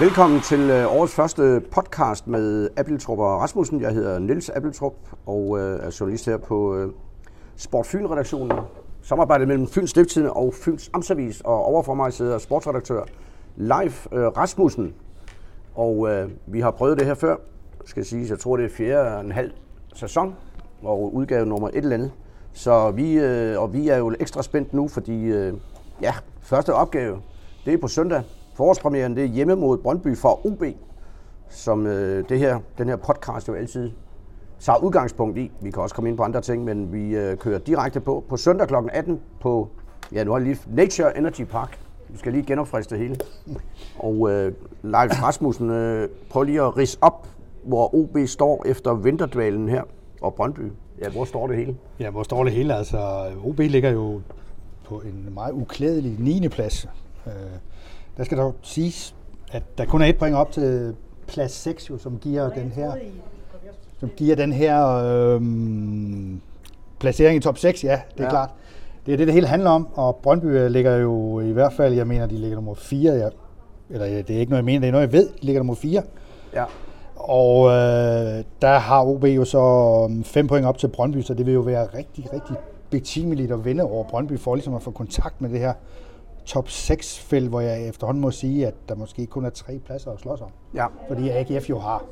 Velkommen til øh, årets første podcast med Appeltrup og Rasmussen. Jeg hedder Niels Appeltrup og øh, er journalist her på øh, Sport Fyn-redaktionen. Samarbejdet mellem Fyns Stiftstidende og Fyns Amtsavis, og overfor mig sidder sportsredaktør Leif Rasmussen. Og øh, vi har prøvet det her før, skal sige. Jeg tror, det er fjerde og en halv sæson, og udgave nummer et eller andet. Så vi, øh, og vi er jo ekstra spændt nu, fordi øh, ja, første opgave, det er på søndag. Forårspremieren, det er hjemme mod Brøndby for OB, som øh, det her, den her podcast jo altid tager udgangspunkt i. Vi kan også komme ind på andre ting, men vi øh, kører direkte på på søndag kl. 18 på, ja nu har jeg lige Nature Energy Park. Vi skal lige genopfriske det hele. Og øh, Leif Rasmussen, øh, prøv lige at rise op, hvor OB står efter vinterdvalen her, og Brøndby. Ja, hvor står det hele? Ja, hvor står det hele? Altså, OB ligger jo på en meget uklædelig 9. plads. Øh, der skal dog siges, at der kun er et point op til plads 6, jo, som giver den her, som giver den her øh, placering i top 6, ja, det er ja. klart. Det er det, det hele handler om, og Brøndby ligger jo i hvert fald, jeg mener, de ligger nummer 4, ja. eller det er ikke noget, jeg mener, det er noget, jeg ved, de ligger nummer 4. Ja. Og øh, der har OB jo så 5 point op til Brøndby, så det vil jo være rigtig, rigtig betimeligt at vinde over Brøndby for ligesom at få kontakt med det her top 6-felt, hvor jeg efterhånden må sige, at der måske kun er tre pladser at slås om. Ja. Fordi AGF jo har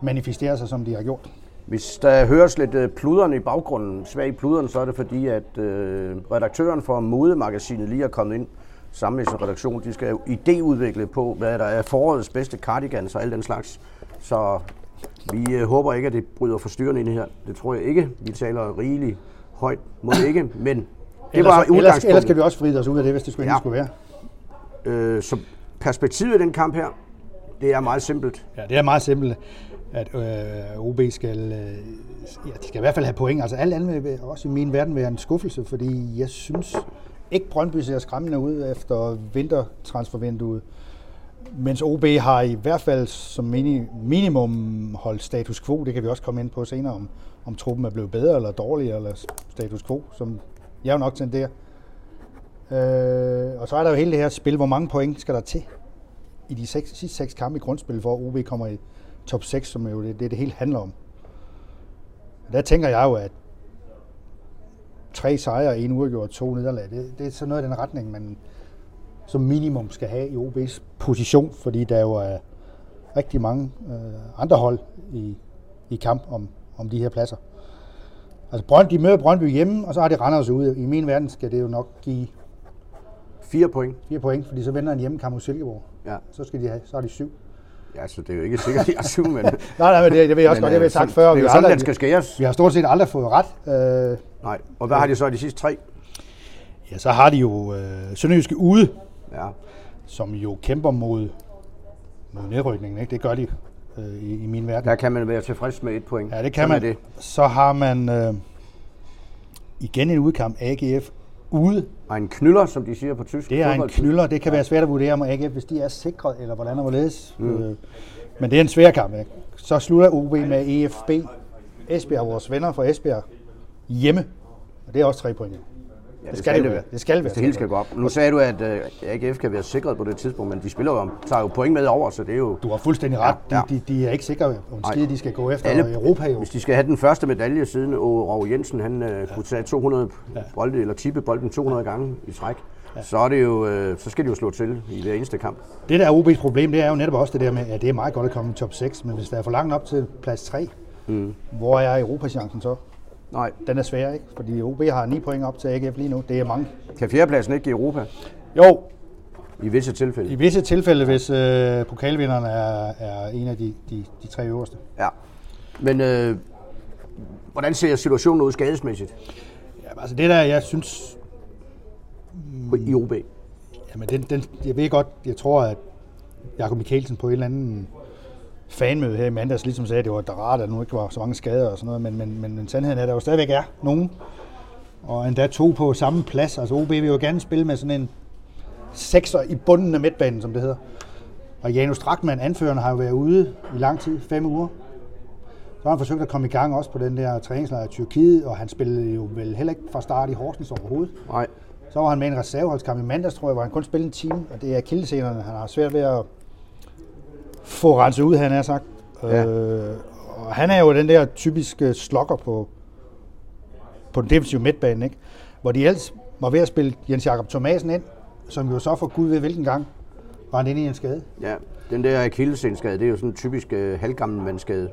manifesteret sig, som de har gjort. Hvis der høres lidt øh, pluderne i baggrunden, svag pluderen, så er det fordi, at øh, redaktøren for modemagasinet lige er kommet ind sammen med sin redaktion. De skal jo idéudvikle på, hvad der er forårets bedste cardigans og alt den slags. Så vi øh, håber ikke, at det bryder forstyrrende ind i her. Det tror jeg ikke. Vi taler rigeligt højt mod ikke, men det ellers, var ellers, ellers kan vi også fride os ud af det, hvis det skulle, Ja. skulle være. Øh, så perspektivet i den kamp her, det er meget simpelt. Ja, det er meget simpelt, at øh, OB skal, øh, ja, de skal i hvert fald have point. Altså alt andet vil også i min verden være en skuffelse, fordi jeg synes ikke Brøndby ser skræmmende ud efter vintertransfervinduet. Mens OB har i hvert fald som mini, minimum holdt status quo. Det kan vi også komme ind på senere, om, om truppen er blevet bedre eller dårligere, eller status quo, som jeg jo nok tenderer. Øh, og så er der jo hele det her spil, hvor mange point skal der til i de seks, sidste seks kampe i grundspillet, at OB kommer i top 6, som jo det, det, det hele handler om. Og der tænker jeg jo, at tre sejre, en uafgjort, to nederlag, det, det er sådan noget i den retning, man som minimum skal have i OB's position, fordi der jo er rigtig mange øh, andre hold i, i kamp om, om de her pladser. Altså Brønd, de møder Brøndby hjemme, og så har de Randers ude. I min verden skal det jo nok give Fire point. fire point, fordi så vender en hjemmekamp mod Silkeborg. Ja. Så, skal de have, så har de syv. ja, så det er jo ikke sikkert, at jeg er syv, men... Nej, nej, men det, det ved jeg også men, godt, det har øh, vi sagt før. Det Vi er jo har, sådan, aldrig, den skal skæres. vi har stort set aldrig fået ret. Øh, Nej. Og hvad har de så i de sidste tre? ja, så har de jo øh, Sønderjyske ude, Ja. som jo kæmper mod, mod nedrykningen. Ikke? Det gør de øh, i, i min verden. Der kan man være tilfreds med et point. Ja, det kan Sådan man. Det. Så har man øh, igen en udkamp, AGF ude. Og en knyller, som de siger på tysk. Det er en knyller. Det kan være svært at vurdere om AGF, hvis de er sikret, eller hvordan og hvorledes. Mm. Øh, men det er en svær kamp. Ikke? Så slutter OB med EFB. Esbjerg, vores venner fra Esbjerg, hjemme. Og det er også tre point. Ja, det skal det være. Det skal være. Hvis det hele skal gå op. Nu sagde du, at uh, AGF kan være sikret på det tidspunkt, men de spiller jo om, tager jo point med over, så det er jo... Du har fuldstændig ret. Ja, ja. De, de, de er ikke sikre på en skid, de skal gå efter Alle- Europa jo. Hvis de skal have den første medalje, siden Rov Jensen han, uh, kunne tage 200 bolde, eller tippe bolden 200 gange i træk, så, er det jo, øh, så skal de jo slå til i hver eneste kamp. Det der er OB's problem, det er jo netop også det der med, at det er meget godt at komme i top 6, men hvis der er for langt op til plads 3, mm. hvor er Europachancen så? Nej, Den er svær, ikke? Fordi OB har 9 point op til AGF lige nu. Det er mange. kan fjerdepladsen ikke give Europa Jo, i visse tilfælde? i visse tilfælde, hvis øh, pokalvinderen er, er en af de, de, de tre øverste. Ja. Men øh, hvordan ser situationen ud skadesmæssigt Ja, altså det der, jeg synes, på- i OB? jamen den, den, jeg ved godt, jeg tror, at Jakob Mikkelsen på et eller andet fanmøde her i mandags ligesom sagde, at det var rart, at nu ikke var så mange skader og sådan noget, men, men, men, men sandheden er, at der jo stadigvæk er nogen, og endda to på samme plads. Altså OB vil jo gerne spille med sådan en sekser i bunden af midtbanen, som det hedder. Og Janus Strakman, anføreren, har jo været ude i lang tid, fem uger. Så har han forsøgt at komme i gang også på den der træningslejr i Tyrkiet, og han spillede jo vel heller ikke fra start i Horsens overhovedet. Nej. Så var han med en reserveholdskamp i mandags, tror jeg, hvor han kun spillede en time, og det er akillescenerne. Han har svært ved at, få renset ud, han er sagt. Ja. Øh, og han er jo den der typiske slokker på, på den defensive midtbane, ikke? hvor de ellers var ved at spille Jens Jakob Thomasen ind, som jo så for Gud ved hvilken gang var inde i en skade. Ja, den der akillessenskade, det er jo sådan en typisk øh, halvgammel mandskade.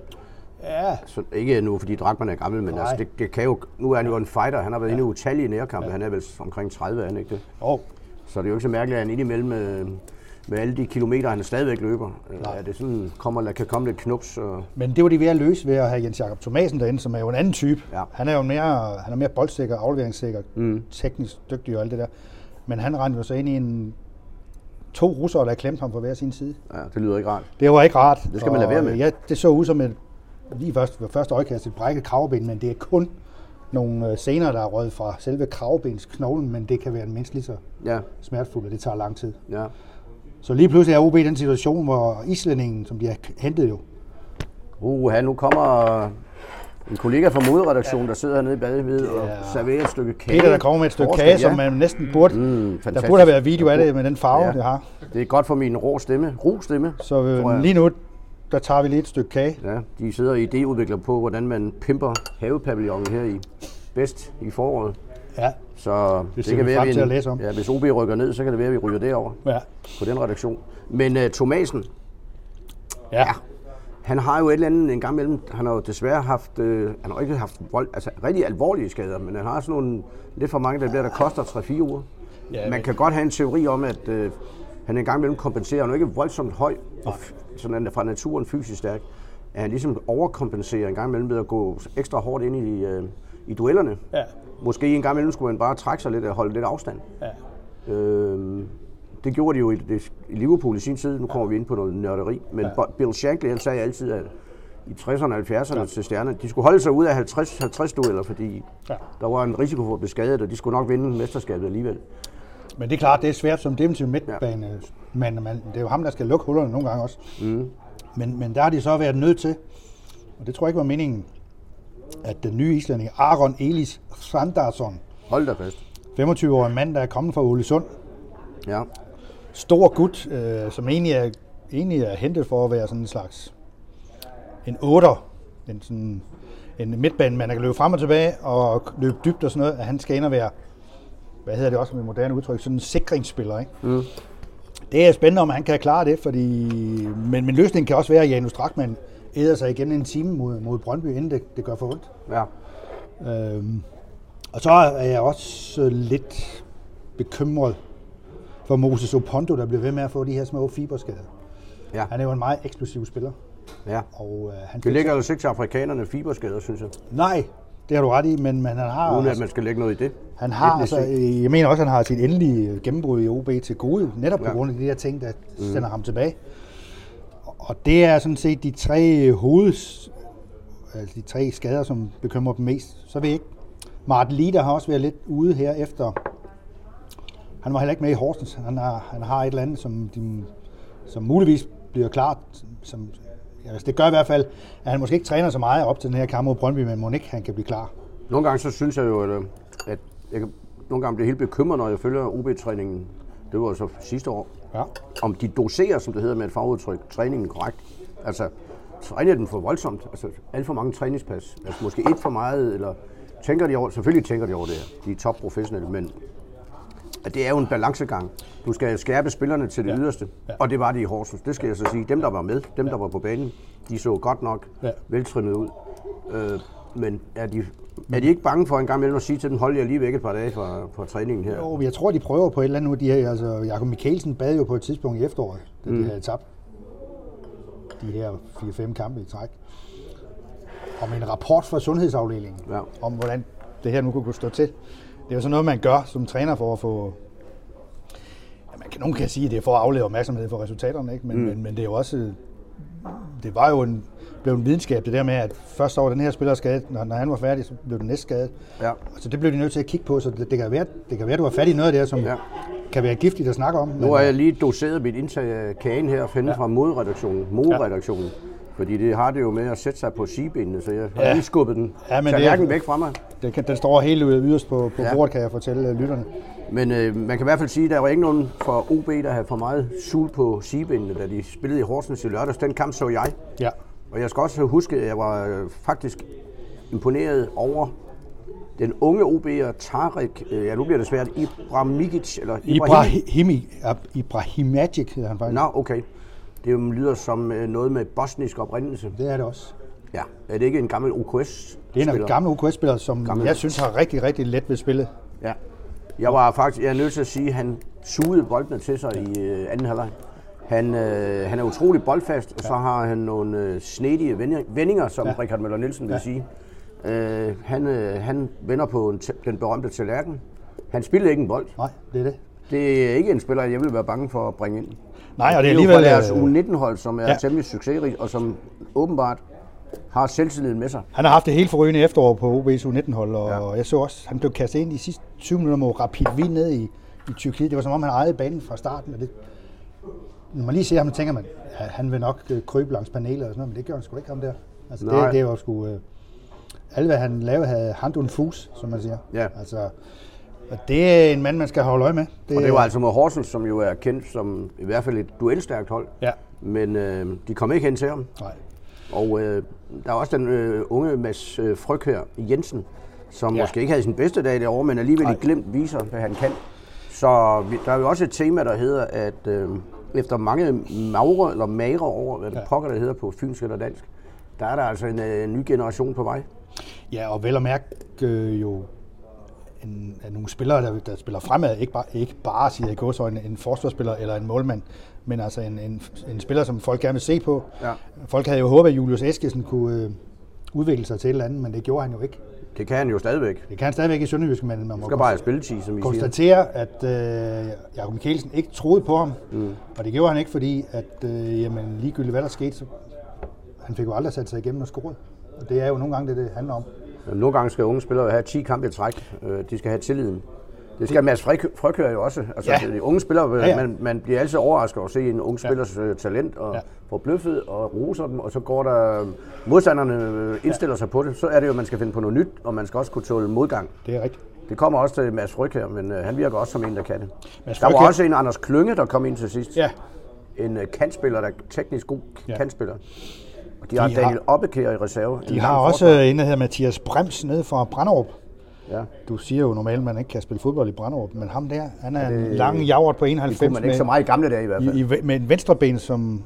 Ja, Så ikke nu, fordi Drakman er gammel, men Nej. altså, det, det, kan jo... Nu er han jo en fighter. Han har været ja. inde i utallige nærkampe. Ja. Han er vel omkring 30, er han ikke det? og Så det er jo ikke så mærkeligt, at han indimellem med, med alle de kilometer, han stadigvæk løber. Øh, Nej. Er det sådan, kommer, der kan komme lidt knups. Og, Men det var de ved at løse ved at have Jens Jakob Thomasen derinde, som er jo en anden type. Ja. Han er jo mere, han er mere boldsikker, afleveringssikker, mm, teknisk dygtig og alt det der. Men han rendte jo så ind i en to russere, der klemte ham på hver sin side. ja, det lyder ikke rart. Det var ikke rart. Det skal man lade være med. Ja, det så ud som et, lige først, ved første øjekast et brækket kravben, men det er kun nogle øh, sener, der er røget fra selve kravbensknoglen, men det kan være mindst lige så Ja, smertefuldt, og det tager lang tid. ja. Så lige pludselig er OB i den situation, hvor islændingen, som de har hentet jo, Uh, nu kommer en kollega fra moderedaktionen, der sidder hernede i badevidet og Ja. serverer et stykke kage. Peter, der kommer med et stykke kage, som ja. man næsten burde, Mm, der fantastisk. burde have været video af det med den farve, Ja. det har. Det er godt for min rå stemme. Ro stemme. Så øh, lige nu, der tager vi lige et stykke kage. Ja, de sidder og idéudvikler på, hvordan man pimper havepavillonen her i bedst i foråret. Ja. Så det, ser kan være, vi til at læse om. Ja, hvis OB rykker ned, så kan det være, at vi ryger derover Ja. på den redaktion. Men uh, Thomasen, Ja. han har jo et eller andet en gang imellem, han har jo desværre haft, øh, han har ikke haft vold, altså rigtig alvorlige skader, men han har sådan nogle lidt for mange, der bliver, der koster 3-4 uger. Ja, Man kan godt have en teori om, at øh, han en gang imellem kompenserer, han er ikke voldsomt høj, og sådan er fra naturen fysisk stærk, at han ligesom overkompenserer en gang imellem ved at gå ekstra hårdt ind i, øh, i duellerne. Ja. Måske en gang imellem skulle man bare trække sig lidt og holde lidt afstand. ja. Øh, det gjorde de jo i, det, i Liverpool i sin tid. Nu kommer vi ind på noget nørderi. Men ja. Bill Shankly, han sagde altid, at i 60'erne og 70'erne ja. til stjerner, de skulle holde sig ud af 50, 50 dueller, fordi Ja. der var en risiko for at blive skadet, og de skulle nok vinde mesterskabet alligevel. Men det er klart, det er svært som defensiv midtbane, men man, det er jo ham, der skal lukke hullerne nogle gange også. Mm. Men, men der har de så været nødt til, og det tror jeg ikke var meningen, at den nye islænding, Aron Elis Sandarsson, Hold da fast. 25-årig mand, der er kommet fra Ålesund, Ja. stor gut, øh, som egentlig er, egentlig er hentet for at være sådan en slags en otter, en, sådan, en midtbane, man kan løbe frem og tilbage og løbe dybt og sådan noget, at han skal ind og være, hvad hedder det også med moderne udtryk, sådan en sikringsspiller. Ikke? Mm. Det er spændende, om han kan klare det, fordi, men, men løsningen kan også være, at Janus Drakman æder sig igen en time mod, mod Brøndby, inden det, det gør for ondt. Ja. Øhm, og så er jeg også lidt bekymret for Moses Opondo, der bliver ved med at få de her små fiberskader. Ja. Han er jo en meget eksplosiv spiller. ja. Og, øh, han Det ligger jo ikke til afrikanerne fiberskader, synes jeg. Nej, det har du ret i, men, men han har, Uden at altså, man skal lægge noget i det. han har altså, jeg mener også, at han har sit endelige gennembrud i OB til gode, netop på Ja. grund af de her ting, der sender ham tilbage. Og det er sådan set de tre hoveds, altså de tre skader, som bekymrer dem mest. Så ved jeg ikke. Martin Lider har også været lidt ude her efter. Han var heller ikke med i Horsens. Han har, han har et eller andet, som, de, som muligvis bliver klart. Som, ja, altså det gør i hvert fald, at han måske ikke træner så meget op til den her kamp mod Brøndby, men må ikke han kan blive klar. Nogle gange så synes jeg jo, at, at jeg kan, nogle gange bliver helt bekymret, når jeg følger OB-træningen. Det var så sidste år. Ja. om de doserer, som det hedder med et fagudtryk, træningen korrekt. Altså, træner den for voldsomt? Altså, alt for mange træningspas? Altså, måske et for meget, eller tænker de over, selvfølgelig tænker de over det her. De er topprofessionelle, men at det er jo en balancegang. Du skal skærpe spillerne til det Ja. yderste, Ja. og det var de i Horsens. Det skal jeg så sige. Dem, der var med, dem, der var på banen, de så godt nok Ja. veltrimmet ud. Øh, men er de, er de ikke bange for en gang imellem at sige til dem, hold jer lige væk et par dage fra, fra træningen her? Jo, jeg tror, de prøver på et eller andet nu. De her, altså, Jakob Mikkelsen bad jo på et tidspunkt i efteråret, da mm. de havde tabt de her 4-5 kampe i træk. Om en rapport fra sundhedsafdelingen, Ja. om hvordan det her nu kunne stå til. Det er jo sådan noget, man gør som træner for at få... Ja, man kan, nogen kan sige, at det er for at aflede opmærksomhed for resultaterne, ikke? Men, mm. men, men det er jo også... Det var jo en, blev en videnskab, det der med, at først over den her spiller skadet, når, når han var færdig, så blev den næste skadet. Ja. Så det blev de nødt til at kigge på, så det, det kan være, det kan være, du har fat i noget der, som ja. Kan være giftigt at snakke om. Nu men, har jeg lige doseret mit indtag af kagen her, finde Ja. fra modredaktionen, modredaktionen. Fordi det har det jo med at sætte sig på sigebenene, så jeg har Ja. lige skubbet den Ja, men det er- det væk fra mig. Den, den står helt yderst på, på Ja. bordet, kan jeg fortælle øh, lytterne. Men øh, man kan i hvert fald sige, at der var ikke nogen fra OB, der havde for meget sul på sigebenene, da de spillede i Horsens i lørdags. Den kamp så jeg. Ja. Og jeg skal også huske, at jeg var øh, faktisk imponeret over den unge OB'er Tarek, øh, ja nu bliver det svært, Ibrahimic, eller Ibrahim. Ibrahimi, Ibrahimagic hedder han faktisk. Nå, okay. Det lyder som øh, noget med bosnisk oprindelse. Det er det også. Ja, er det ikke en gammel OKS? Det er en gammel OKS-spiller, som Gammel. jeg synes har rigtig, rigtig let ved spillet. Ja. Jeg var faktisk, jeg er nødt til at sige, at han sugede boldene til sig i øh, anden halvleg. Han, øh, han er utrolig boldfast, og så har han nogle øh, snedige vendi- vendinger, som ja. Richard Møller Nielsen vil Ja. sige. Øh, han, øh, han vender på en den berømte tallerken. Han spiller ikke en bold. Nej, det er det. Det er ikke en spiller, jeg vil være bange for at bringe ind. Nej, og det er Det er jo alligevel... fra deres øh, U19-hold, som er ja. temmelig succesrigt, og som åbenbart har selvtilliden med sig. Han har haft det helt forrygende efterår på OB's U19-hold, og Ja. jeg så også, han blev kastet ind de sidste 20 minutter mod Rapid Wien ned i, i Tyrkiet. Det var som om, han ejede banen fra starten. Og det, når man lige ser ham, tænker man, at han vil nok øh, krybe langs paneler og sådan noget, men det gør han sgu ikke ham der. Altså, Nej. det, det var sgu... Øh, alt, hvad han lavede, havde hand und fus, som man siger. Ja. Altså, og det er en mand, man skal holde øje med. Og det var altså mod Horsens, som jo er kendt som i hvert fald et duelstærkt hold. Ja. Men øh, de kom ikke hen til ham. Nej. Og øh, der er også den øh, unge Mads øh, Fryg her, Jensen, som ja. Måske ikke havde sin bedste dag derovre, men alligevel i Nej. glimt viser, hvad han kan. Så vi, der er jo også et tema, der hedder, at øh, efter mange magre eller magre år, hvad det ja. Pokker, det hedder på fynsk eller dansk, der er der altså en øh, ny generation på vej. Ja, og vel at mærke øh, jo en, en, nogle spillere, der, der spiller fremad, ikke bare, ikke bare siger i gåsøjne, en forsvarsspiller eller en målmand, men altså en, en, en spiller, som folk gerne vil se på. Ja. Folk havde jo håbet, at Julius Eskesen kunne øh, udvikle sig til et eller andet, men det gjorde han jo ikke. Det kan han jo stadigvæk. Det kan han stadigvæk i Sønderjysk, men man må skal bare spilletid, som vi siger. konstatere, at øh, Jakob Mikkelsen ikke troede på ham. Mm. Og det gjorde han ikke, fordi at, øh, jamen, ligegyldigt hvad der skete, så han fik jo aldrig sat sig igennem og scoret. Og det er jo nogle gange det, det handler om. Nogle gange skal unge spillere have 10 kampe i træk. Øh, De skal have tilliden. Det skal Mads Fryg- Frygør jo også. Altså, Ja. De unge spillere, Ja, ja. Man, man bliver altid overrasket over at se en ung spillers øh, talent og Ja. bløffet og roser dem, og så går der modstanderne øh, indstiller sig på det. Så er det jo, at man skal finde på noget nyt, og man skal også kunne tåle modgang. Det er rigtigt. Det kommer også til Mads Fryg her, men øh, han virker også som en, der kan det. Mads Der var også en Anders Klynge, der kom ind til sidst. Ja, En øh, kantspiller, der er teknisk god Ja. kantspiller. Og de, har har- Daniel Oppekær i reserve. De har også en, der hedder Mathias Brems nede fra Branderup. Ja. Du siger jo normalt, at man ikke kan spille fodbold i Branderup, men ham der, han er det- en lang javret på Det 91 kunne man ikke så meget i gamle dage i hvert fald. i, i, med en venstreben, som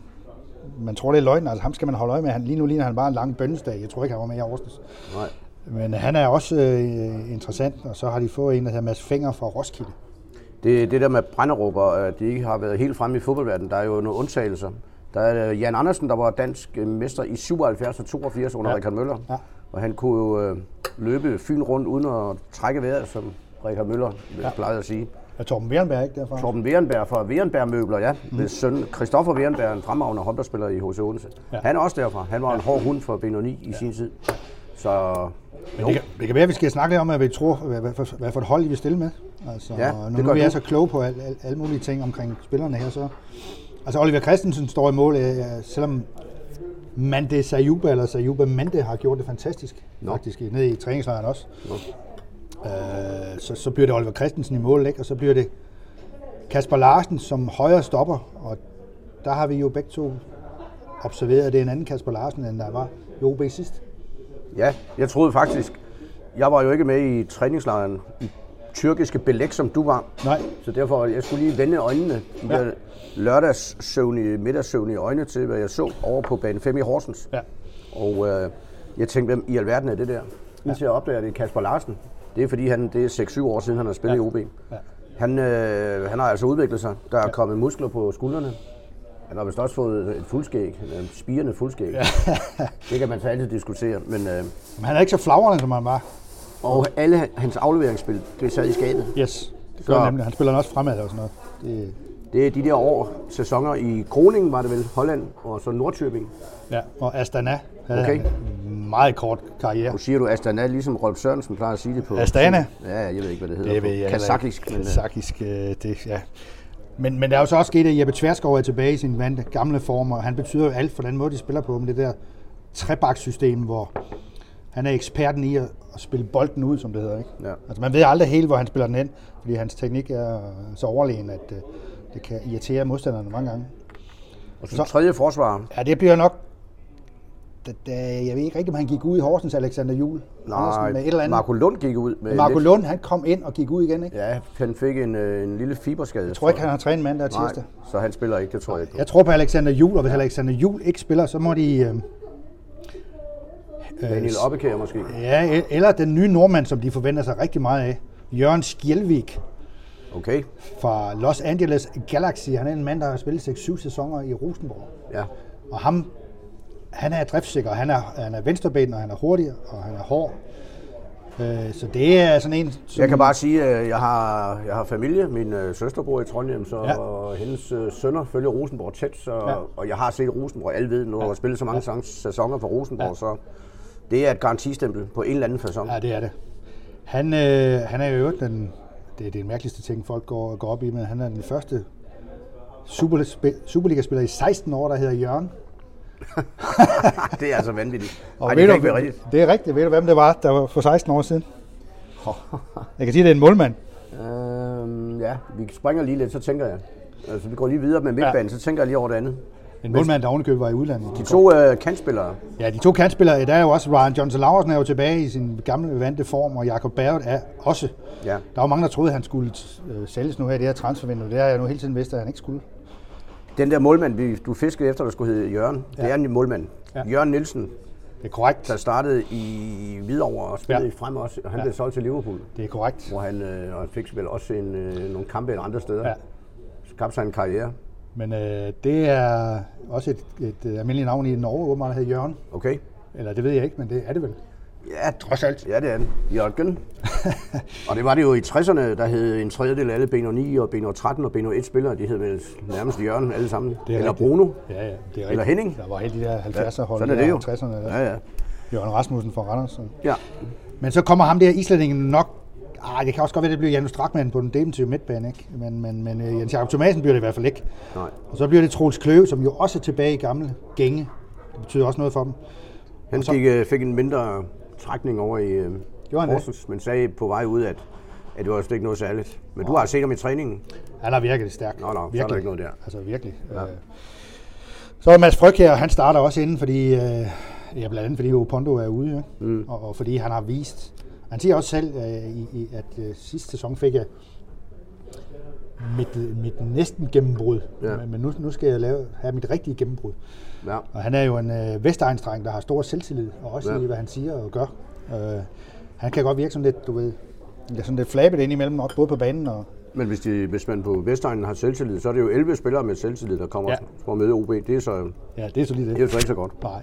man tror, det er løgn. Altså ham skal man holde øje med. Han, lige nu ligner han bare en lang bønnesdag. Jeg tror ikke, han var med i Aarhus. Nej. Men han er også øh, interessant, og så har de fået en, der hedder Mads Finger fra Roskilde. Det, det der med Brænderup, og at de ikke har været helt fremme i fodboldverdenen, der er jo nogle undtagelser. Der er øh, Jan Andersen, der var dansk øh, mester i 77 og 82 under. Ja. Richard Møller. Ja. Og han kunne jo øh, løbe Fyn rundt uden at trække vejret, som Richard Møller ja. plejede at sige. Er Torben Wernberg ikke derfra? Torben Werenberg fra Werenberg Møbler, ja. Mm. Hvis søn, Christoffer Werenberg er en fremragende håndboldspiller i HC Odense. Ja. Ja. Han er også derfra. Han var en hård hund for B9 i ja. sin tid. Så Men det, kan, det kan være, at vi skal snakke lidt om, hvad vi tror, hvad, hvad, for, hvad for et hold I vil stille med. Altså, Ja, når det nu vi er så kloge på al, al, alle mulige ting omkring spillerne her, så... Altså Oliver Christensen står i mål, øh, selvom Mande Sayuba, eller Sayuba Mande, har gjort det fantastisk, Nå. faktisk, nede i træningslejren også. Nå. Øh, så, så bliver det Oliver Christensen i mål, ikke? og så bliver det Kasper Larsen som højre stopper, og der har vi jo begge to observeret, at det er en anden Kasper Larsen, end der var i OB sidst. Ja, jeg troede faktisk, jeg var jo ikke med i træningslejren i tyrkiske belæg, som du var. Nej, Så derfor, jeg skulle lige vende øjnene, de Ja. der lørdagssøvnige, middagssøvnige øjne til, hvad jeg så over på bane 5 i Horsens. ja. Og øh, jeg tænkte, hvem i alverden er det der? Indtil jeg opdager, det er Kasper Larsen. Det er fordi, han, det er 6-7 år siden, han har spillet Ja. i OB. Ja. Han, øh, han har altså udviklet sig. Der er kommet muskler på skuldrene. Han har vist også fået et fuldskæg, en spirende fuldskæg. Ja. det kan man så altid diskutere. Men, øh, Men han er ikke så flagrende, som han var. Og alle hans afleveringsspil, det sad i skabet. Yes, det gør Så- han nemlig. Han spiller også fremad og sådan noget. Det, Det er de der år, sæsoner i Groningen var det vel, Holland og så Nordtyrking. ja. Og Astana havde Okay. en meget kort karriere. Nu siger du Astana, ligesom Rolf Sørensen plejer at sige det på. Astana? Ja, jeg ved ikke, hvad det hedder. Det ved på jeg Kazakisk. øh, Kazakisk, øh, det, ja. Men, men der er jo så også sket, at Jeppe Tverskov er tilbage i sin vante gamle form, og han betyder jo alt for den måde, de spiller på, med det der trebakssystem, hvor han er eksperten i at, at spille bolden ud, som det hedder. Ikke? Ja. Altså, man ved aldrig helt, hvor han spiller den hen, fordi hans teknik er så overlegen, at øh, det kan irritere modstanderne mange gange. Og så tredje forsvar. Ja, det bliver nok... Da, da, jeg ved ikke rigtig, om han gik ud i Horsens, Alexander Juhl. Nej, med et eller andet. Marco Lund gik ud med Marco lidt- Lund, han kom ind og gik ud igen, ikke? Ja, han fik en, øh, en lille fiberskade. Jeg tror ikke, han har trænet mandag og Nej, tirsdag. så han spiller ikke, det tror jeg ikke. Jeg tror på Alexander Juhl, og hvis Alexander Juhl ikke spiller, så må de... Øh, Daniel Oppekær måske. ja, e- eller den nye nordmand, som de forventer sig rigtig meget af. Jørgen Skjelvik Okay, fra Los Angeles Galaxy. Han er en mand, der har spillet 6-7 sæsoner i Rosenborg. ja. Og ham, han er driftsikker. Han er, han er venstreben, og han er hurtig, og han er hård. Øh, så det er sådan en... Som, Jeg kan bare sige, at jeg har, jeg har familie. Min øh, søster bor i Trondheim, så Ja. ja. hendes øh, sønner følger Rosenborg tæt. Så, Ja. ja. Og jeg har set Rosenborg. Alle ved, nu har jeg spillet så mange ja. sæsoner for Rosenborg, Ja. ja. så det er et garantistempel på en eller anden fasong. Ja, det er det. Han, øh, han er jo den, det er det mærkeligste ting, folk går, går op i, men han er den første Superliga- Superliga-spiller i 16 år, der hedder Jørgen. det er altså vanvittigt. Og Ej, det kan ikke være rigtigt. Det er rigtigt. Ved du, hvem det var, der var for 16 år siden? Jeg kan sige, det er en målmand. Øhm, ja, vi springer lige lidt, så tænker jeg. Altså, vi går lige videre med midtbanen, ja. så tænker jeg lige over det andet. En målmand, der ovenikøbet var i udlandet. De to øh, kantspillere. Ja, de to kantspillere, der er jo også Ryan Johnson Laursen er jo tilbage i sin gamle vante form, og Jakob Berget er også. Ja. Der var mange, der troede, at han skulle øh, sælges nu her i det her transfervindue. Det har jeg nu hele tiden vidst, at han ikke skulle. Den der målmand, vi, du fiskede efter, der skulle hedde Jørgen, ja. det er en målmand. Ja. Jørgen Nielsen, Det er korrekt. der startede i Hvidovre og spillede Ja. frem også, og han Ja. blev solgt til Liverpool, Det er korrekt. hvor han, øh, og han fik vel også en, øh, nogle kampe andre steder. Ja. Skabte sig en karriere. Men øh, det er også et, et, almindeligt navn i Norge, hvor man hedder Jørgen. Okay? Eller det ved jeg ikke, men det er det vel. Ja, trods alt. Ja, det er den. Jørgen. og det var det jo i 60'erne, der hed en tredjedel af alle BNO9 og BNO13 og BNO1 spillere. De hed vel nærmest Jørgen alle sammen. Det er Eller rigtigt. Bruno. Ja, ja, det er rigtigt. Eller Henning. Der var helt de der 70'er hold, er det jo. 60'erne. Der. Ja, ja. Jørgen Rasmussen fra Randers. Ja, Men så kommer ham der islændingen nok... Ah, det kan også godt være, det bliver Janus Strakman på den defensive midtbane, ikke? Men, men, men øh, Jens Jakob Thomasen bliver det i hvert fald ikke. nej. Og så bliver det Troels Kløve, som jo også er tilbage i gamle gænge. Det betyder også noget for dem. Han så- fik, øh, fik en mindre trækning over i øh? Horsens, men sagde på vej ud, at, at det var slet ikke noget særligt. Men du har set ham i træningen. Han er virkelig stærk. Nå, nå, så er der virkelig. ikke noget der. Altså virkelig. Ja. Øh. Så er Mads Fryg her, han starter også inden, fordi, øh, ja, blandt andet fordi Opondo er ude, ikke? Mm. Og, og, fordi han har vist, han siger også selv, øh, i, i, at øh, sidste sæson fik jeg mit, mit næsten gennembrud, Ja. men, nu, nu skal jeg lave, have mit rigtige gennembrud. Ja. Og han er jo en øh, Vestegnsdreng, der har stor selvtillid, og også Ja. i, hvad han siger og gør. Øh, han kan godt virke sådan lidt, du ved, sådan lidt flabet indimellem, også både på banen og, Men hvis, de, hvis man på Vestegnen har selvtillid, så er det jo 11 spillere med selvtillid, der kommer Ja. for at møde OB. Det er, så, ja, det er så lige det. det er så ikke så godt. Nej.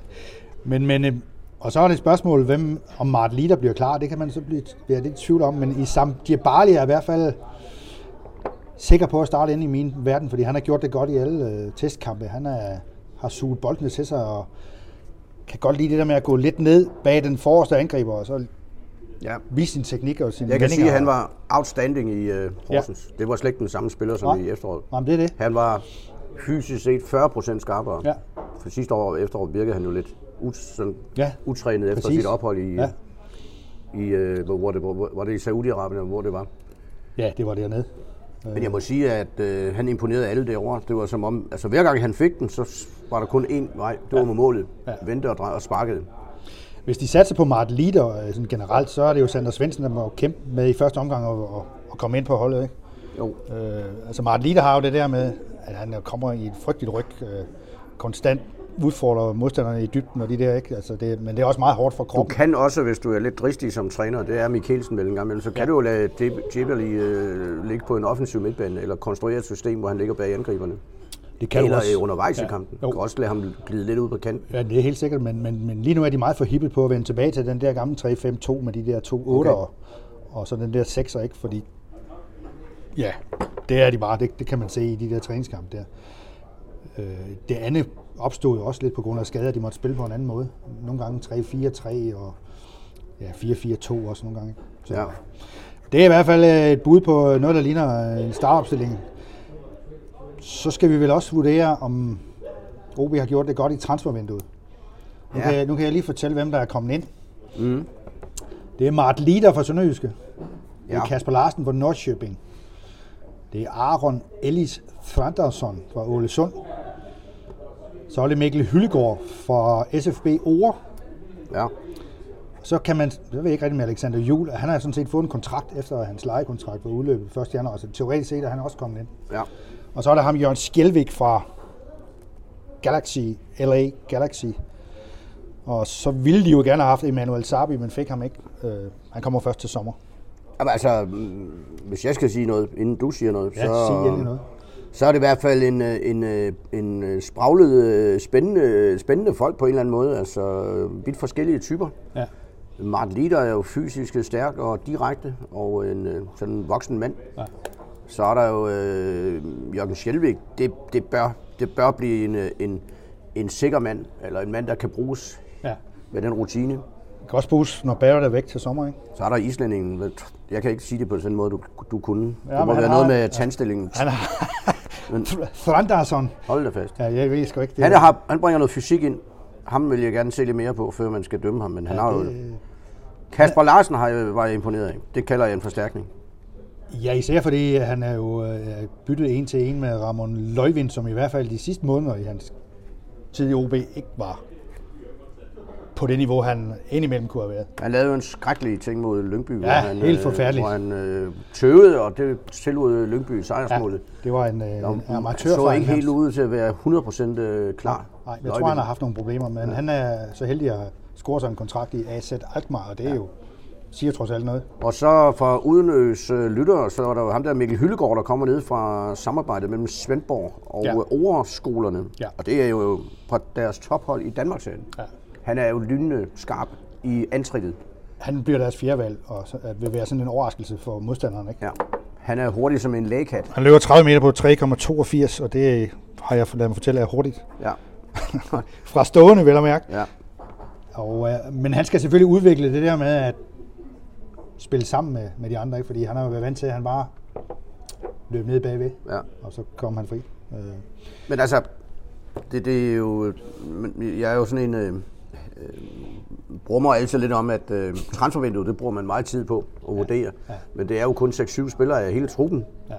Men, men, øh, og så er det et spørgsmål, hvem, om Mart Lider bliver klar. Det kan man så blive, være lidt i tvivl om. Men i Sam Djibali er i hvert fald sikker på at starte ind i min verden, fordi han har gjort det godt i alle øh, testkampe. Han er, har suget boldene til sig og kan godt lide det der med at gå lidt ned bag den forreste angriber, og så Ja. vise sin teknik og sine Jeg kan sige, at han var outstanding i uh, Horsens. Ja. Det var slet ikke den samme spiller som Nej. i efteråret. Jamen, det er det. Han var fysisk set 40% skarpere. Ja. For sidste år og efterår virkede han jo lidt ut, sådan, Ja, utrænet efter præcis. sit ophold i, Ja. ja. i uh, hvor, det, hvor, var det i Saudi-Arabien, hvor det var. Ja, det var dernede. Men jeg må sige, at øh, han imponerede alle derovre. Det var som om, altså hver gang han fik den, så var der kun én vej. Det var med målet. Ja. Ja. Vente og, dreje og sparkede. Hvis de satser på Mart Lider øh, sådan generelt, så er det jo Sander Svendsen, der må kæmpe med i første omgang og, og, og komme ind på holdet. Ikke? Jo. Øh, altså Martin Lieder har jo det der med, at han kommer i et frygteligt ryg, øh, konstant udfordrer modstanderne i dybden og de der, ikke? Altså det, men det er også meget hårdt for Du kroppen. kan også, hvis du er lidt dristig som træner, det er Mikkelsen vel en gang imellem, så kan du jo lade Djibali øh, ligge på en offensiv midtbane, eller konstruere et system, hvor han ligger bag angriberne. Det kan eller du også. øh, undervejs Ja. i kampen. Du kan også lade ham glide lidt ud på kanten. Ja, det er helt sikkert, men, men, men lige nu er de meget forhippet på at vende tilbage til den der gamle 3-5-2 med de der to 8'ere, Okay. og, og så den der 6'er, ikke? Fordi, ja, det er de bare, det, det kan man se i de der træningskampe der. Øh, det andet opstod jo også lidt på grund af skader, de måtte spille på en anden måde. Nogle gange 3-4-3 og ja, 4-4-2 også nogle gange. Så, Ja. Det er i hvert fald øh, et bud på noget, der ligner en startopstilling. Så skal vi vel også vurdere, om OB har gjort det godt i transfervinduet. Nu, Ja. kan, jeg, nu kan jeg lige fortælle, hvem der er kommet ind. Mm. Det er Mart Lider fra Sønderjyske. Det er Ja. Kasper Larsen fra Nordsjøbing. Det er Aron Ellis Thrandarsson fra Ålesund. Så er det Mikkel Hyllegård fra SFB Ore. Ja. Så kan man, det ved jeg ikke rigtig med Alexander Jul, han har sådan set fået en kontrakt efter at hans lejekontrakt var udløbet 1. januar, så teoretisk set er han også kommet ind. Ja. Og så er der ham Jørgen Skjelvik fra Galaxy, LA Galaxy. Og så ville de jo gerne have haft Emmanuel Sabi, men fik ham ikke. Øh, han kommer først til sommer. Jamen, altså, mm, hvis jeg skal sige noget, inden du siger noget, Ja, så, sig endelig noget. Så er det i hvert fald en, øh, en, øh, en øh, spraglet, spændende, spændende folk på en eller anden måde. Altså, vidt forskellige typer. Ja. Martin Lieder er jo fysisk stærk og direkte, og en sådan en voksen mand. Ja. Så er der jo øh, Jørgen Schjelvik. Det, det, bør, det bør blive en, en, en sikker mand, eller en mand, der kan bruges ja. med den rutine. Kan også bruges, når Barrett er væk til sommer, ikke? Så er der islændingen. Jeg kan ikke sige det på den måde, du, du kunne. Ja, det må men være han noget med tandstillingen. Han har Thrandarsson. Hold da fast. Ja, jeg ved sgu ikke det. Han, har, han bringer noget fysik ind. Ham vil jeg gerne se lidt mere på, før man skal dømme ham. Men han Ja, har jo... det- Kasper Larsen har jeg, var jeg imponeret af. Det kalder jeg en forstærkning. Ja, især fordi han er jo øh, byttet en til en med Ramon Løjvind, som i hvert fald de sidste måneder i hans tid i OB ikke var på det niveau, han indimellem kunne have været. Han lavede jo en skrækkelig ting mod Lyngby. hvor Ja, han, helt forfærdeligt. Hvor han øh, tøvede, og det tillod Lyngby sejrsmålet. det var en, øh, en Han amatør så ikke helt ud til at være 100% øh, klar. Nej, jeg tror, han har haft nogle problemer, men ja. han er så heldig at score sig en kontrakt i AZ Alkmaar, og det er jo, siger trods alt noget. Og så fra udenøs øh, lyttere, så er der jo ham der Mikkel Hyllegård, der kommer ned fra samarbejdet mellem Svendborg og Ja. ja. Ore-skolerne. Ja. Og det er jo på deres tophold i Danmark ja. Han er jo lynende skarp i antrittet. Han bliver deres fjerde valg, og så, at vil være sådan en overraskelse for modstanderen. Ikke? Ja. Han er hurtig som en lægekat. Han løber 30 meter på 3,82, og det har jeg lad mig fortælle er hurtigt. Ja. Fra stående, vel at mærke. ja. Og, øh, men han skal selvfølgelig udvikle det der med at spille sammen med, med de andre, ikke? fordi han har jo været vant til, at han bare løb ned bagved, ja. og så kom han fri. Øh, Men altså, det, det er jo... Jeg er jo sådan en... Øh, øh, mig altid lidt om, at øh, transfervinduet, det bruger man meget tid på at vurdere. ja. Men det er jo kun 6-7 spillere af hele truppen. ja.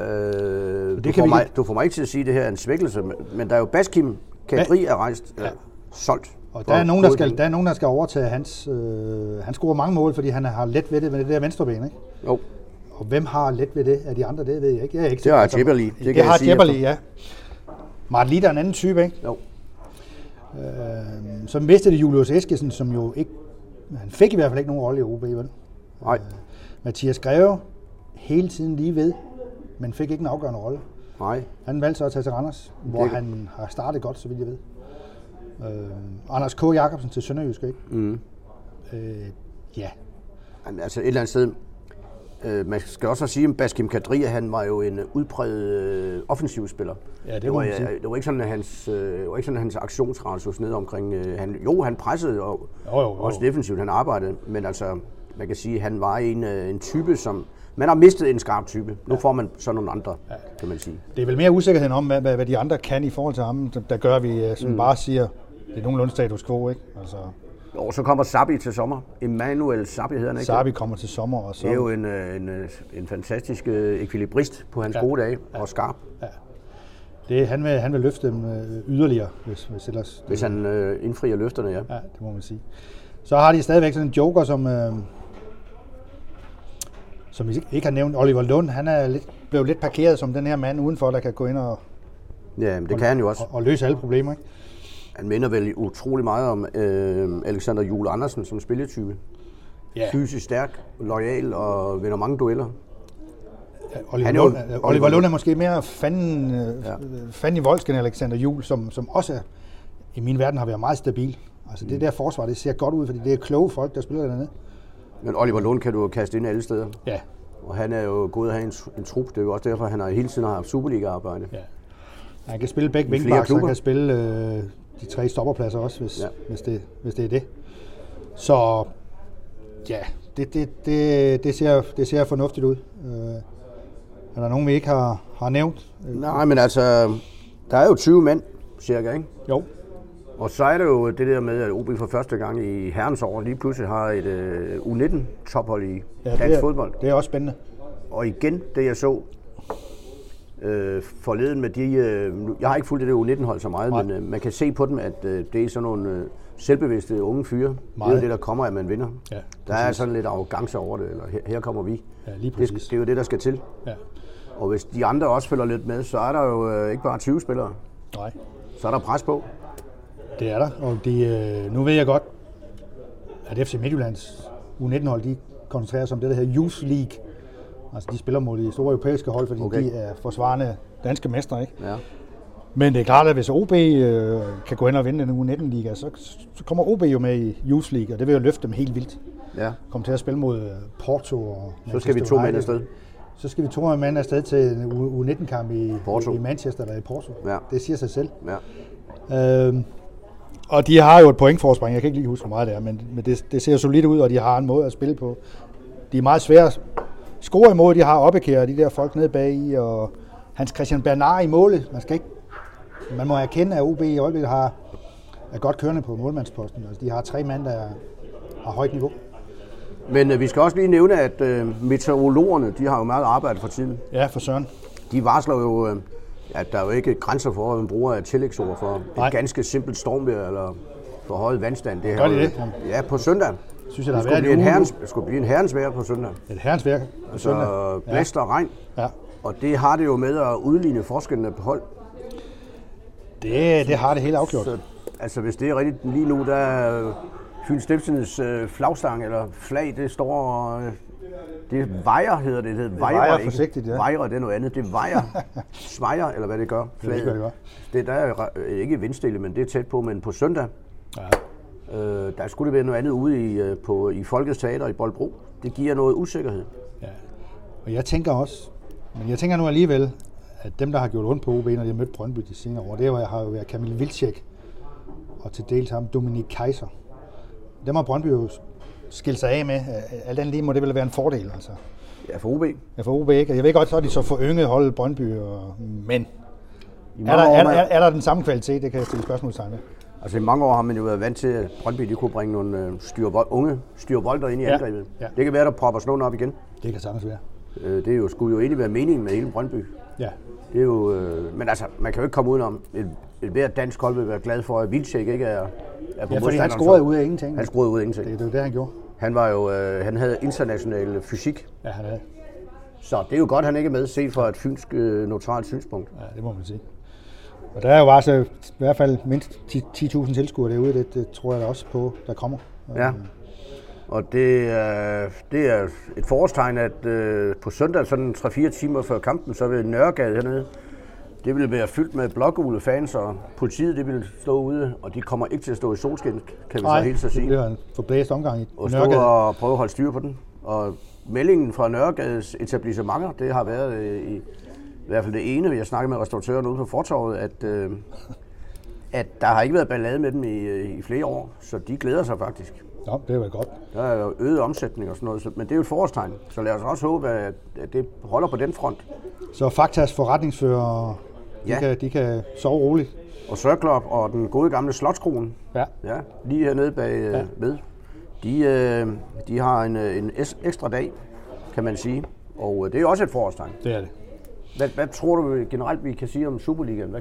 Øh, du, kan får vi mig, du får mig ikke til at sige, at det her er en svækkelse, men- der er jo Baskim Kadri er rejst, ja. solgt. Og der er, nogen, der skal, der er nogen, der skal overtage hans... Øh, han scorer mange mål, fordi han har let ved det med det der venstre ben, ikke? Jo, Og hvem har let ved det af de andre, det ved jeg ikke. Jeg er ikke Det har. Djibberli, det Det, det har efter. ja. Martin Litter er en anden type, ikke? jo. Øh, så mistede det Julius Eskesen, som jo ikke... Han fik i hvert fald ikke nogen rolle i OB, vel? Nej, Mathias Greve, hele tiden lige ved, men fik ikke en afgørende rolle. nej. Han valgte så at tage til Randers, hvor Det- han har startet godt, så vidt jeg ved. Øh, Anders K. Jacobsen til Sønderjysk, ikke? Mm. Øh, ja, Men altså et eller andet sted, øh, man skal også sige, at Baskim Kadri, han var jo en udpræget øh, offensiv spiller. Ja, det det, var, man sige. det var ikke sådan, at hans, øh, det var ikke sådan, at hans aktionsradius ned omkring... Øh, han, jo, han pressede og Jo, jo, jo. også defensivt, han arbejdede, men altså, man kan sige, at han var en, øh, en type, som... Man har mistet en skarp type. Nu får man så nogle andre, kan man sige. det er vel mere usikkerheden om, hvad, hvad, de andre kan i forhold til ham, der- gør, at vi øh, sådan mm. bare siger, det er nogenlunde status quo, ikke? Altså, Og så kommer Sabi til sommer. Emmanuel Sabi hedder han ikke? Sabi kommer til sommer, og så... Det er jo en, øh, en, øh, en fantastisk øh, ekvilibrist på hans Ja. ja. gode dage, og skarp, Det, han, vil, han vil løfte dem yderligere, hvis, hvis ellers... hvis han øh, indfrier løfterne, ja. Ja, det må man sige. Så har de stadigvæk sådan en joker, som, øh, som vi ikke- har nævnt. Oliver Lund, han er lidt, blev lidt parkeret som den her mand udenfor, der kan gå ind og, Ja, men det kan han jo også. og, og løse alle problemer. Ikke? Han minder vel utrolig meget om øh, Alexander Jule Andersen som spilletype. Ja, Fysisk stærk, lojal og vinder mange dueller. Oliver, han er Lund, øh, Oliver Lund er måske mere fanden, øh, Ja. fanden i voldsken Alexander Jul, som, som også er, i min verden har været meget stabil. Altså Mm. det der forsvar, det ser godt ud, fordi det er kloge folk, der spiller dernede. Men Oliver Lund kan du kaste ind alle steder. Ja, Og han er jo gået at have en, en trup. Det er jo også derfor, han har hele tiden har haft Superliga-arbejde. ja. Han kan spille begge vingbaks, han kan spille øh, de tre stopperpladser også, hvis, ja. Hvis, det, hvis det er det. Så ja, det, det, det, det, ser, det ser fornuftigt ud. Øh, er der nogen, vi ikke har, har nævnt? Øh, Nej, men altså, der er jo 20 mand, cirka, ikke? jo. Og så er det jo det der med, at OB for første gang i herrens år lige pludselig har et uh, U19-tophold i ja, dansk det er, fodbold. Det er også spændende. Og igen, det jeg så øh, forleden med de... Øh, jeg har ikke fulgt det der U19-hold så meget, Nej. men øh, man kan se på dem, at øh, det er sådan nogle øh, selvbevidste unge fyre. Meget. Det er det, der kommer, at man vinder. Ja, der er sådan lidt arrogance over det, eller her, her kommer vi. Ja, lige det, det er jo det, der skal til. Ja. Og hvis de andre også følger lidt med, så er der jo øh, ikke bare 20 spillere. Nej. Så er der pres på. Det er der, og de, øh, nu ved jeg godt, at FC Midtjyllands U19-hold, de koncentrerer sig om det, der hedder Youth League. Altså de spiller mod de store europæiske hold, fordi okay. de er forsvarende danske mestre, ikke? Ja. Men det er klart, at hvis OB øh, kan gå ind og vinde den U19-liga, så, så kommer OB jo med i Youth League, og det vil jo løfte dem helt vildt. Ja. Kommer til at spille mod øh, Porto og Så skal vi to mænd afsted. Så skal vi to mænd afsted til en U19-kamp i, Porto. i Manchester eller i Porto. Ja. Det siger sig selv. Ja. Øhm, og de har jo et pointforspring. Jeg kan ikke lige huske, hvor meget det er, men, men det, det ser solidt ud, og de har en måde at spille på. De er meget svære score imod. De har oppekære, de der folk nede bag i, og Hans Christian Bernard i målet. Man skal ikke man må erkende, at OB i øjeblikket har, er godt kørende på målmandsposten. Altså, de har tre mand, der har højt niveau. Men øh, vi skal også lige nævne, at øh, meteorologerne, de har jo meget arbejde for tiden. Ja, for søren. De varsler jo, øh, at der er jo ikke grænser for, hvad man bruger af tillægsord for Nej. et ganske simpelt stormvejr eller for høj vandstand. Det Gør de det? Ja, på søndag. Synes jeg, der det skulle, blive en herrens, det skulle blive en herrens vejr på søndag. Et herrens vejr på altså, søndag. blæst og regn. Ja. Og det har det jo med at udligne forskellene på hold. Det, det har det helt afgjort. Så, altså hvis det er rigtigt lige nu, der er Fyns Stiftelsens øh, flagstang eller flag, det står... Øh, det vejer, hedder det. Det vejer, vejer forsigtigt, ja. Vejer, det er noget andet. Det vejer, svejer, eller hvad det gør. Flaget. Det, det, gør. det der er ikke vindstille, men det er tæt på. Men på søndag, ja. Øh, der skulle det være noget andet ude i, øh, på, i Folkets Teater i Boldbro. Det giver noget usikkerhed. Ja. Og jeg tænker også, men jeg tænker nu alligevel, at dem, der har gjort ondt på OB, når de har mødt Brøndby de senere år, det har jo været Kamil Vilcek og til dels ham Dominik Kaiser. Dem har Brøndby jo skilt sig af med. Alt andet lige må det vel være en fordel, altså. Ja, for OB. Ja, for OB, ikke? Jeg ved godt, så er de så for yngre holdet Brøndby, og... men er der, er, er, er der den samme kvalitet? Det kan jeg stille spørgsmålstegn med. Altså i mange år har man jo været vant til, at Brøndby de kunne bringe nogle øh, styrvold, unge styrvolder ind i ja. angrebet. Ja. Det kan være, der propper sådan op igen. Det kan sagtens være. Øh, det er jo, skulle jo egentlig være meningen med hele Brøndby. Ja. Det er jo, øh, men altså, man kan jo ikke komme udenom, et, et hvert dansk hold vil være glad for, at Vilcek ikke er, er på Ja, fordi han scorede ud af ingenting. Han scorede ud af ingenting. Det, det var det, han gjorde. Han var jo, øh, han havde international fysik. Ja, han havde. Så det er jo godt, han ikke er med, set fra et fynsk øh, neutralt synspunkt. Ja, det må man sige. Og der er jo bare så i hvert fald mindst 10.000 tilskuere derude, det, det tror jeg også på, der kommer. Ja. Og det er, det er et forårstegn, at øh, på søndag, sådan 3-4 timer før kampen, så vil Nørregade hernede, det vil være fyldt med blågule fans, og politiet det vil stå ude, og de kommer ikke til at stå i solskin, kan vi Nej, så helt så sige. det bliver en forblæst omgang i Og stå og prøve at holde styr på den. Og meldingen fra Nørregades etablissementer, det har været øh, i, i hvert fald det ene, jeg snakkede med restauratøren ude på fortorvet, at, øh, at der har ikke været ballade med dem i, øh, i flere år, så de glæder sig faktisk. Ja, det er jo godt. Der er jo øget omsætning og sådan noget, men det er jo et forårstegn. Så lad os også håbe, at det holder på den front. Så Faktas forretningsfører, de, ja. kan, de kan sove roligt. Og Sørklop og den gode gamle Slotskronen, ja. Ja, lige hernede bag øh, ja. ved, de, øh, de har en, en ekstra dag, kan man sige. Og det er også et forårstegn. Det er det. Hvad, hvad tror du generelt, vi kan sige om Superligaen? Hvad,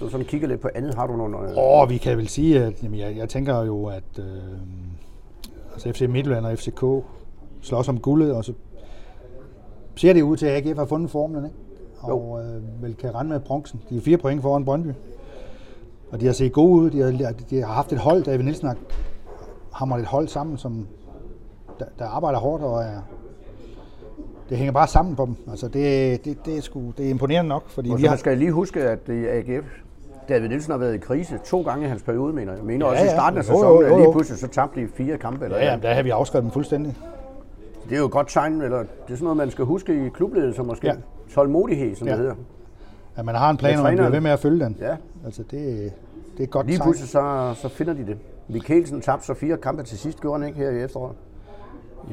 du sådan kigger lidt på andet, har du nogle... Åh, oh, vi kan vel sige, at jamen, jeg, jeg tænker jo, at øh, altså FC Midtjylland og FCK slås om guldet, og så ser det ud til, at AGF har fundet formlen, ikke? og øh, vel kan rende med bronzen. De er fire point foran Brøndby. Og de har set gode ud. De har, de har haft et hold, David Nielsen har hamret et hold sammen, som der, der arbejder hårdt og er, det hænger bare sammen på dem. Altså det, det, det, er, sgu, det er imponerende nok. Fordi og vi så har... skal lige huske, at det er AGF David Nielsen har været i krise to gange i hans periode, mener jeg. mener ja, også ja. i starten af sæsonen, at lige pludselig så tabte de fire kampe. Eller ja, ja, der har vi afskrevet dem fuldstændig. Det er jo et godt tegn, eller det er sådan noget, man skal huske i klubledelsen måske. Ja. Tålmodighed, som ja. det hedder. Ja, man har en plan, og man bliver ved med at følge den. Ja. Altså, det, det er godt Lige pludselig så, så finder de det. Mikkelsen tabte så fire kampe til sidst, gjorde han ikke her i efteråret?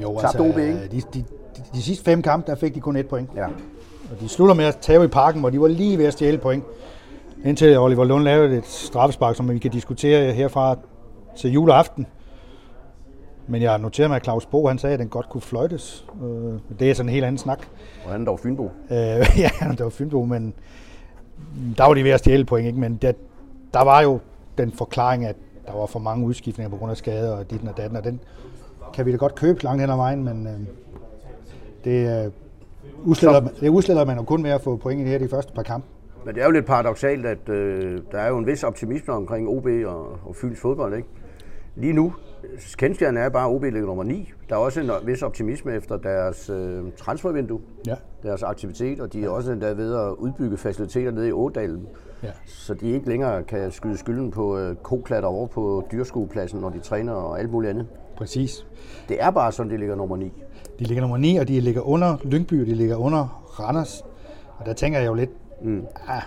Jo, altså, OB, ikke? De, de, de, de, sidste fem kampe, der fik de kun et point. Ja. Og de slutter med at tage i parken, hvor de var lige ved at stjæle point. Indtil Oliver Lund lavede et straffespark, som vi kan diskutere herfra til juleaften. Men jeg noterer mig, at Claus Bo han sagde, at den godt kunne fløjtes. Øh, det er sådan en helt anden snak. Og han er dog Fynbo. Øh, ja, det var Fynbo, men der var de ved at stjæle point, ikke? men der, der var jo den forklaring, at der var for mange udskiftninger på grund af skader og dit og datten, og den kan vi da godt købe langt hen ad vejen, men øh, det, øh, udsletter, det udsletter man jo kun med at få point i de her de første par kampe. Men det er jo lidt paradoxalt, at øh, der er jo en vis optimisme omkring OB og, og Fyns fodbold, ikke? Lige nu, kendskærende er bare, OB ligger nummer 9. Der er også en vis optimisme efter deres øh, transfervindue, Ja. deres aktivitet, og de er også endda ved at udbygge faciliteter nede i Ådalen, Ja. så de ikke længere kan skyde skylden på øh, koklatter over på dyrskuepladsen, når de træner og alt muligt andet. Præcis. Det er bare sådan, de ligger nummer 9. De ligger nummer 9, og de ligger under Lyngby, og de ligger under Randers. Og der tænker jeg jo lidt, Mm. ah,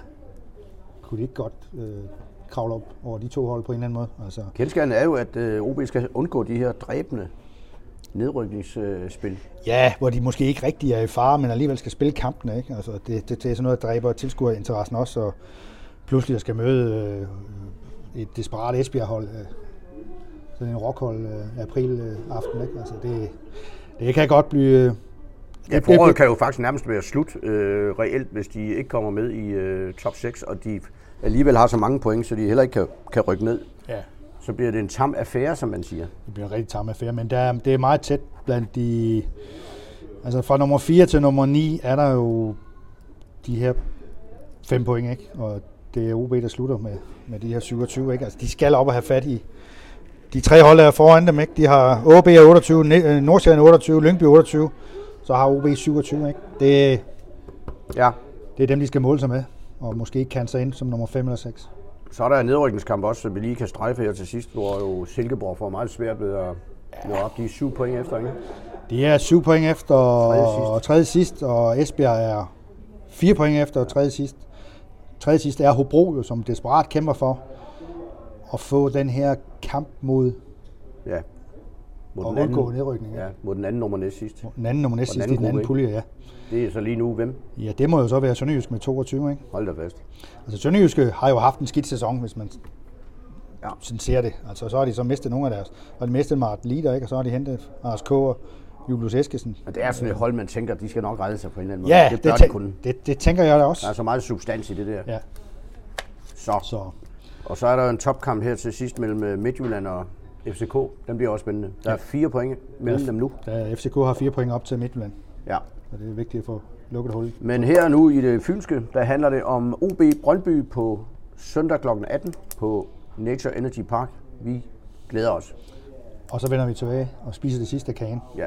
kunne de ikke godt øh, kravle op over de to hold på en eller anden måde? Altså, Kendskærende er jo, at øh, OB skal undgå de her dræbende nedrykningsspil. ja, hvor de måske ikke rigtig er i fare, men alligevel skal spille kampene. Ikke? Altså, det, det, det er sådan noget, der dræber tilskuerinteressen også, og pludselig skal møde øh, et desperat Esbjerg-hold. Øh, sådan en rockhold øh, april øh, aften. Ikke? Altså, det, det kan godt blive... Ja, det- det- foråret kan jo faktisk nærmest være slut øh, reelt, hvis de ikke kommer med i øh, top 6, og de alligevel har så mange point, så de heller ikke kan, kan rykke ned. ja, Så bliver det en tam affære, som man siger. Det bliver en rigtig tam affære, men der, er- det er meget tæt blandt de... Altså fra nummer 4 til nummer 9 er der jo de her fem point, ikke? Og det er OB, der slutter med, med de her 27, ikke? Altså de skal op og have fat i... De tre hold er foran dem, ikke? De har OB er 28, Ne- øh, Nordsjælland 28, Lyngby 28, så har OB 27, ikke? Det, Ja, det er dem, de skal måle sig med, og måske ikke kan sig ind som nummer 5 eller 6. så er der en nedrykningskamp også, som vi lige kan strejfe her til sidst, hvor jo Silkeborg får meget svært ved at nå op de syv point efter, ikke? De er 7 point efter Tredje tredje sidst. tredje sidst, og Esbjerg er 4 point efter tredje sidst. Tredje sidst er Hobro, jo, som desperat kæmper for at få den her kamp mod Ja. Mod at den anden- undgå nedrykning. Ja, mod den anden nummer næst sidst. Den anden nummer næst Og den sidst i den anden pulje, ja. Det er så lige nu hvem? Ja, det må jo så være Sønderjysk med 22, ikke? Hold da fast. Altså Sønderjyske har jo haft en skidt sæson, hvis man Ja. sådan ser det. Altså så har de så mistet nogle af deres. Og de mistet Mart Lider, ikke? Og så har de hentet Ars K og Julius Eskesen. Men det er sådan et hold, man tænker, de skal nok redde sig på en eller anden måde. Ja, det det, de tæ- kunne. det, det, tænker jeg da Der også. er så meget substans i det der. Ja, Så. så Og så er der jo en topkamp her til sidst mellem øh, Midtjylland og FCK. Den bliver også spændende. Der er fire point mellem dem nu. der, FCK har fire point op til Midtjylland. Ja. Og det er vigtigt at få lukket hul. Men her nu i det fynske, der handler det om OB Brøndby på søndag kl. 18 på Nature Energy Park. Vi glæder os. Og så vender vi tilbage og spiser det sidste kagen. Ja.